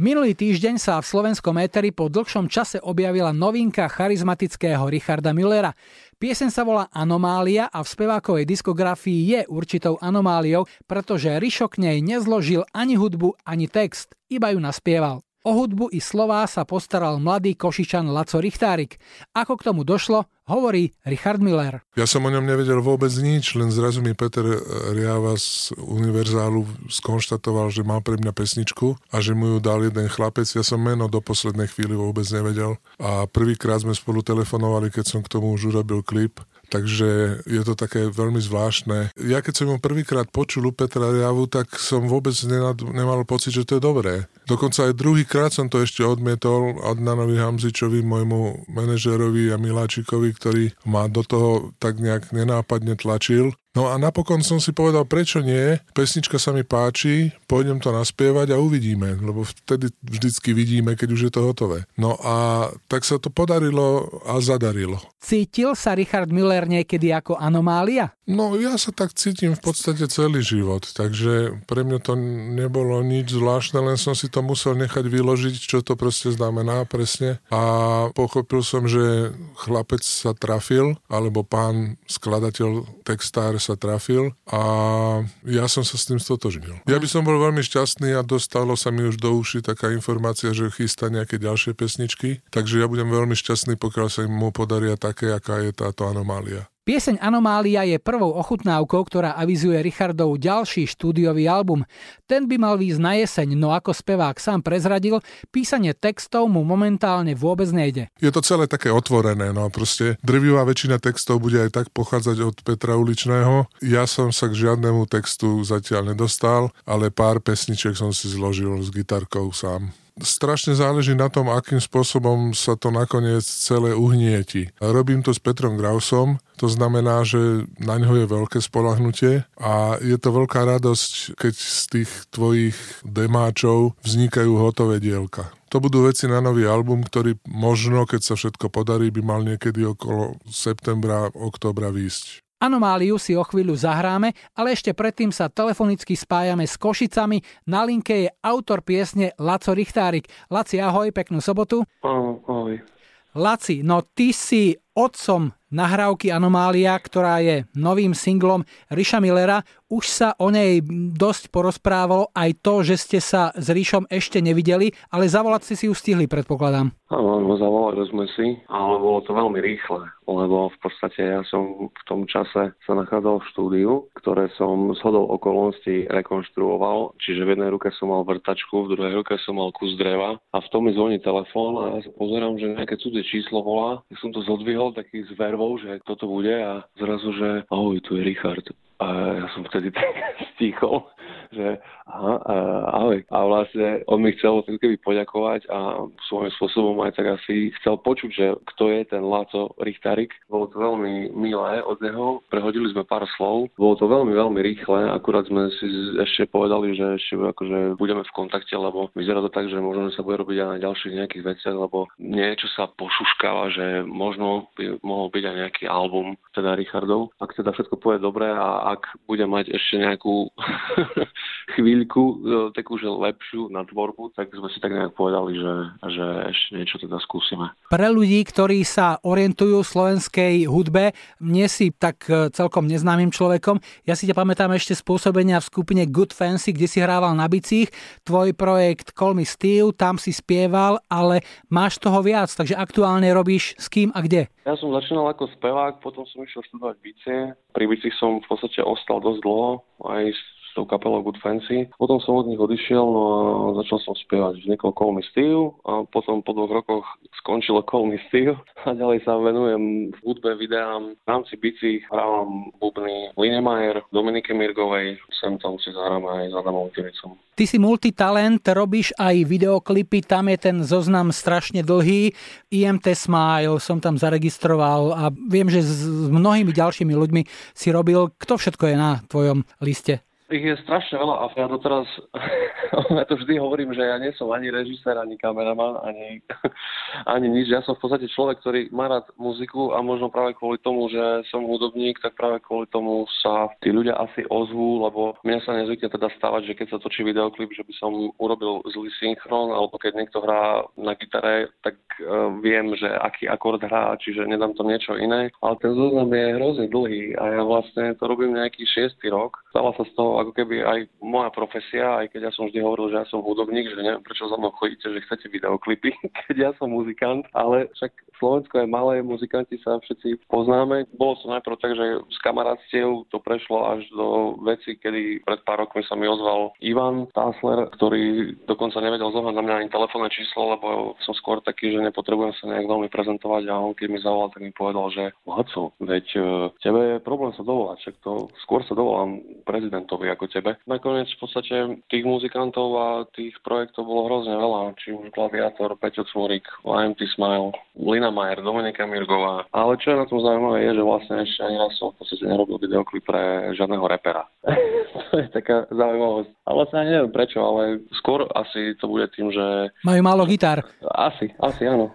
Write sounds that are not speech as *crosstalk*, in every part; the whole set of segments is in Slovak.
Minulý týždeň sa v slovenskom éteri po dlhšom čase objavila novinka charizmatického Richarda Müllera. Piesen sa volá Anomália a v spevákovej diskografii je určitou anomáliou, pretože Rišo k nej nezložil ani hudbu, ani text, iba ju naspieval. O hudbu i slová sa postaral mladý košičan Laco Richtárik. Ako k tomu došlo, hovorí Richard Miller. Ja som o ňom nevedel vôbec nič, len zrazu mi Peter Riava z Univerzálu skonštatoval, že má pre mňa pesničku a že mu ju dal jeden chlapec. Ja som meno do poslednej chvíli vôbec nevedel a prvýkrát sme spolu telefonovali, keď som k tomu už urobil klip takže je to také veľmi zvláštne. Ja keď som ho prvýkrát počul u Petra Riavu, tak som vôbec nemal pocit, že to je dobré. Dokonca aj druhýkrát som to ešte odmietol Adnanovi Hamzičovi, môjmu manažerovi a Miláčikovi, ktorý ma do toho tak nejak nenápadne tlačil. No a napokon som si povedal, prečo nie, pesnička sa mi páči, pôjdem to naspievať a uvidíme, lebo vtedy vždycky vidíme, keď už je to hotové. No a tak sa to podarilo a zadarilo. Cítil sa Richard Müller niekedy ako anomália? No ja sa tak cítim v podstate celý život, takže pre mňa to nebolo nič zvláštne, len som si to musel nechať vyložiť, čo to proste znamená presne. A pochopil som, že chlapec sa trafil, alebo pán skladateľ, textár sa trafil a ja som sa s tým stotožnil. Ja by som bol veľmi šťastný a dostalo sa mi už do uši taká informácia, že chystá nejaké ďalšie pesničky, takže ja budem veľmi šťastný, pokiaľ sa mu podaria také, aká je táto anomália. Pieseň Anomália je prvou ochutnávkou, ktorá avizuje Richardov ďalší štúdiový album. Ten by mal výjsť na jeseň, no ako spevák sám prezradil, písanie textov mu momentálne vôbec nejde. Je to celé také otvorené, no proste drvivá väčšina textov bude aj tak pochádzať od Petra Uličného. Ja som sa k žiadnemu textu zatiaľ nedostal, ale pár pesniček som si zložil s gitarkou sám strašne záleží na tom, akým spôsobom sa to nakoniec celé uhnieti. Robím to s Petrom Grausom, to znamená, že na ňo je veľké spolahnutie a je to veľká radosť, keď z tých tvojich demáčov vznikajú hotové dielka. To budú veci na nový album, ktorý možno, keď sa všetko podarí, by mal niekedy okolo septembra, oktobra výjsť. Anomáliu si o chvíľu zahráme, ale ešte predtým sa telefonicky spájame s Košicami. Na linke je autor piesne Laco Richtárik. Laci, ahoj, peknú sobotu. Ahoj. Laci, no ty si otcom nahrávky Anomália, ktorá je novým singlom Ríša Millera. Už sa o nej dosť porozprávalo aj to, že ste sa s Ríšom ešte nevideli, ale zavolať ste si ju stihli, predpokladám. Áno, no zavolali sme si, ale bolo to veľmi rýchle, lebo v podstate ja som v tom čase sa nachádzal v štúdiu, ktoré som s hodou okolností rekonštruoval, čiže v jednej ruke som mal vrtačku, v druhej ruke som mal kus dreva a v tom mi zvoní telefón a ja sa pozerám, že nejaké cudzie číslo volá, ja som to zodvihol taký zver nervov, že kto to bude a zrazu, že ahoj, tu je Richard. A ja som vtedy *laughs* tak stichol, že aha, ahoj. A vlastne on mi chcel keby poďakovať a svojím spôsobom aj tak asi chcel počuť, že kto je ten Laco Richtarik. Bolo to veľmi milé od neho, prehodili sme pár slov, bolo to veľmi, veľmi rýchle, akurát sme si ešte povedali, že ešte akože budeme v kontakte, lebo vyzerá to tak, že možno sa bude robiť aj na ďalších nejakých veciach, lebo niečo sa pošuškáva, že možno by mohol byť aj nejaký album, teda Richardov. Ak teda všetko pôjde dobre a ak bude mať ešte nejakú *laughs* chvíľku e, takú, že lepšiu na tvorbu, tak sme si tak nejak povedali, že, že ešte niečo teda skúsime. Pre ľudí, ktorí sa orientujú v slovenskej hudbe, nie si tak e, celkom neznámym človekom. Ja si ťa pamätám ešte spôsobenia v skupine Good Fancy, kde si hrával na bicích. Tvoj projekt Call Me Steve, tam si spieval, ale máš toho viac, takže aktuálne robíš s kým a kde? Ja som začínal ako spevák, potom som išiel študovať bicie. Pri bicích som v podstate ostal dosť dlho, aj s tou kapelou Good Fancy. Potom som od nich odišiel no a začal som spievať. Vznikol Call Me Steve a potom po dvoch rokoch skončilo Call Me Steve *laughs* a ďalej sa venujem v hudbe, videám. V rámci bicí hrávam bubny Linemajer, Dominike Mirgovej, sem tam si zahrám aj s Adamom Tiricom. Ty si multitalent, robíš aj videoklipy, tam je ten zoznam strašne dlhý. IMT Smile som tam zaregistroval a viem, že s mnohými ďalšími ľuďmi si robil. Kto všetko je na tvojom liste? Ich je strašne veľa a ja doteraz, *laughs* ja to vždy hovorím, že ja nie som ani režisér, ani kameraman, ani, *laughs* ani nič. Ja som v podstate človek, ktorý má rád muziku a možno práve kvôli tomu, že som hudobník, tak práve kvôli tomu sa tí ľudia asi ozvú, lebo mne sa nezvykne teda stávať, že keď sa točí videoklip, že by som urobil zlý synchron, alebo keď niekto hrá na gitare, tak uh, viem, že aký akord hrá, čiže nedám to niečo iné. Ale ten zoznam je hrozne dlhý a ja vlastne to robím nejaký šiestý rok. Stala sa z toho ako keby aj moja profesia, aj keď ja som vždy hovoril, že ja som hudobník, že neviem, prečo za mnou chodíte, že chcete videoklipy, *laughs* keď ja som muzikant, ale však Slovensko je malé, muzikanti sa všetci poznáme. Bolo to najprv tak, že s kamarátstiev to prešlo až do veci, kedy pred pár rokmi sa mi ozval Ivan Tásler, ktorý dokonca nevedel zohnať na mňa ani telefónne číslo, lebo som skôr taký, že nepotrebujem sa nejak veľmi prezentovať a on keď mi zavolal, tak mi povedal, že Laco, veď e, tebe je problém sa dovolať, však to skôr sa dovolám prezidentovi ako tebe. Nakoniec v podstate tých muzikantov a tých projektov bolo hrozne veľa, či už Gladiator, Peťo Cvorik, YMT Smile, Lina Majer, Dominika Mirgová. Ale čo je na tom zaujímavé je, že vlastne ešte ani raz som v podstate nerobil videoklip pre žiadneho repera. *laughs* to je taká zaujímavosť. A vlastne ani neviem prečo, ale skôr asi to bude tým, že... Majú málo gitár. Asi, asi áno.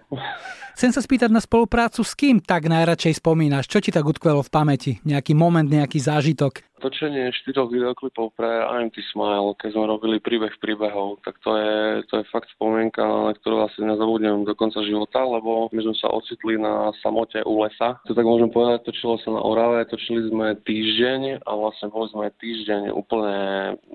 Chcem sa spýtať na spoluprácu s kým tak najradšej spomínaš? Čo ti tak utkvelo v pamäti? Nejaký moment, nejaký zážitok? Točenie štyroch videoklipov pre IMT Smile, keď sme robili príbeh príbehov, tak to je, to je fakt spomienka, na ktorú asi nezabudnem do konca života, lebo my sme sa ocitli na samote u lesa. To tak môžem povedať, točilo sa na Orave, točili sme týždeň a vlastne boli sme týždeň úplne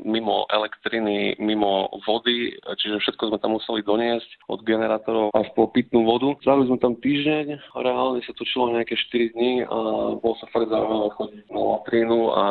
mimo elektriny, mimo vody, čiže všetko sme tam museli doniesť od generátorov až po pitnú vodu. Zdali sme tam týždeň, reálne sa točilo nejaké 4 dní a bol sa fakt zaujímavé chodiť na latrínu a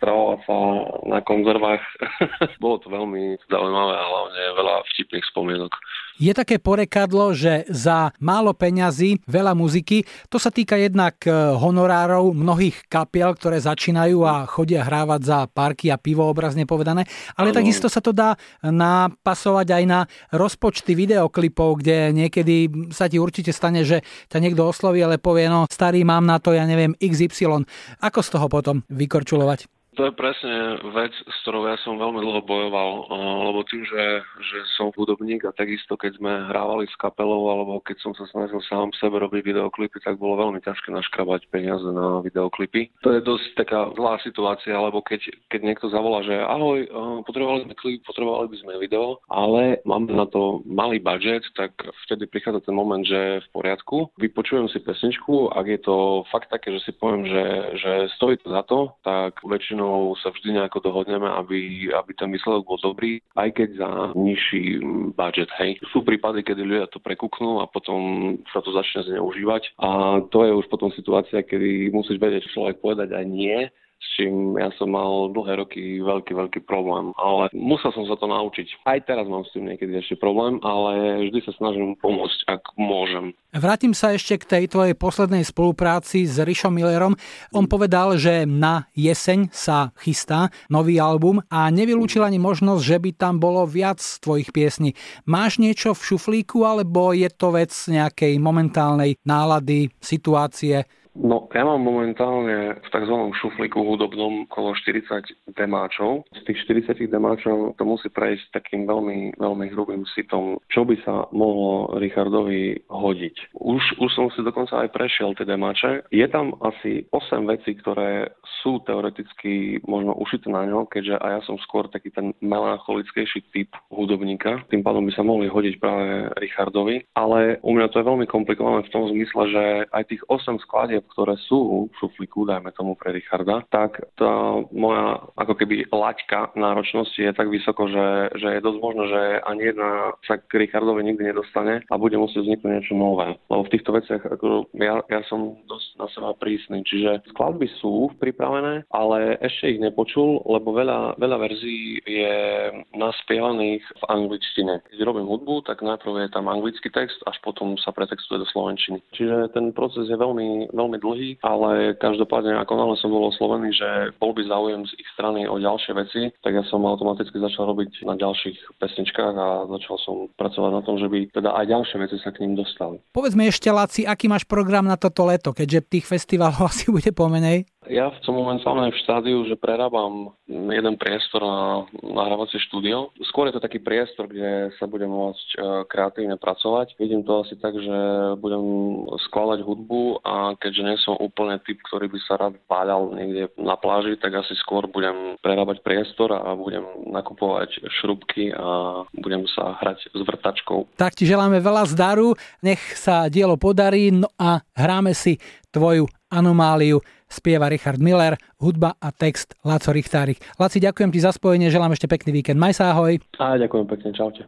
stravovať sa na konzervách. *laughs* Bolo to veľmi zaujímavé a hlavne veľa vtipných spomienok. Je také porekadlo, že za málo peňazí veľa muziky. To sa týka jednak e, honorárov mnohých kapiel, ktoré začínajú a chodia hrávať za parky a pivo, obrazne povedané. Ale ano. takisto sa to dá napasovať aj na rozpočty videoklipov, kde niekedy sa ti určite stane, že ťa niekto osloví, ale povie, no starý, mám na to, ja neviem, XY. Ako z toho potom vykorčulovať? To je presne vec, s ktorou ja som veľmi dlho bojoval, lebo tým, že, že som hudobník a takisto keď sme hrávali s kapelou alebo keď som sa snažil sám sebe robiť videoklipy, tak bolo veľmi ťažké naškrabať peniaze na videoklipy. To je dosť taká zlá situácia, lebo keď, keď niekto zavolá, že ahoj, potrebovali sme klip, potrebovali by sme video, ale mám na to malý budget, tak vtedy prichádza ten moment, že v poriadku, vypočujem si pesničku, ak je to fakt také, že si poviem, že, že stojí to za to, tak väčšinou väčšinou sa vždy nejako dohodneme, aby, aby ten výsledok bol dobrý, aj keď za nižší budget. Hej. Sú prípady, kedy ľudia to prekúknú a potom sa to začne zneužívať a to je už potom situácia, kedy musíš vedieť človek povedať aj nie, s čím ja som mal dlhé roky veľký, veľký problém. Ale musel som sa to naučiť. Aj teraz mám s tým niekedy ešte problém, ale vždy sa snažím pomôcť, ak môžem. Vrátim sa ešte k tej tvojej poslednej spolupráci s Rišom Millerom. On povedal, že na jeseň sa chystá nový album a nevylúčil ani možnosť, že by tam bolo viac tvojich piesní. Máš niečo v šuflíku alebo je to vec nejakej momentálnej nálady, situácie? No, ja mám momentálne v tzv. šuflíku hudobnom okolo 40 demáčov. Z tých 40 demáčov to musí prejsť takým veľmi, veľmi hrubým sitom, čo by sa mohlo Richardovi hodiť. Už, už som si dokonca aj prešiel tie demáče. Je tam asi 8 vecí, ktoré sú teoreticky možno ušité na ňo, keďže aj ja som skôr taký ten melancholickejší typ hudobníka. Tým pádom by sa mohli hodiť práve Richardovi. Ale u mňa to je veľmi komplikované v tom zmysle, že aj tých 8 skladieb, ktoré sú v šuflíku, dajme tomu pre Richarda, tak tá moja ako keby laťka náročnosti je tak vysoko, že, že je dosť možné, že ani jedna sa k Richardovi nikdy nedostane a bude musieť vzniknúť niečo nové. Lebo v týchto veciach ako ja, ja som dosť na seba prísny, čiže skladby sú pripravené, ale ešte ich nepočul, lebo veľa, veľa verzií je naspievaných v angličtine. Keď robím hudbu, tak najprv je tam anglický text, až potom sa pretextuje do slovenčiny. Čiže ten proces je veľmi, veľmi veľmi dlhý, ale každopádne ako náhle som bol oslovený, že bol by záujem z ich strany o ďalšie veci, tak ja som automaticky začal robiť na ďalších pesničkách a začal som pracovať na tom, že by teda aj ďalšie veci sa k ním dostali. Povedzme ešte, Laci, aký máš program na toto leto, keďže tých festivalov *laughs* asi bude pomenej? Ja som momentálne v štádiu, že prerábam jeden priestor na nahrávacie štúdio. Skôr je to taký priestor, kde sa budem môcť e, kreatívne pracovať. Vidím to asi tak, že budem skladať hudbu a keďže nie som úplne typ, ktorý by sa rád páľal niekde na pláži, tak asi skôr budem prerábať priestor a budem nakupovať šrubky a budem sa hrať s vrtačkou. Tak ti želáme veľa zdaru, nech sa dielo podarí no a hráme si tvoju anomáliu spieva Richard Miller, hudba a text Laco Richtárik. Laci, ďakujem ti za spojenie, želám ešte pekný víkend. Maj sa ahoj. A ďakujem pekne, čaute.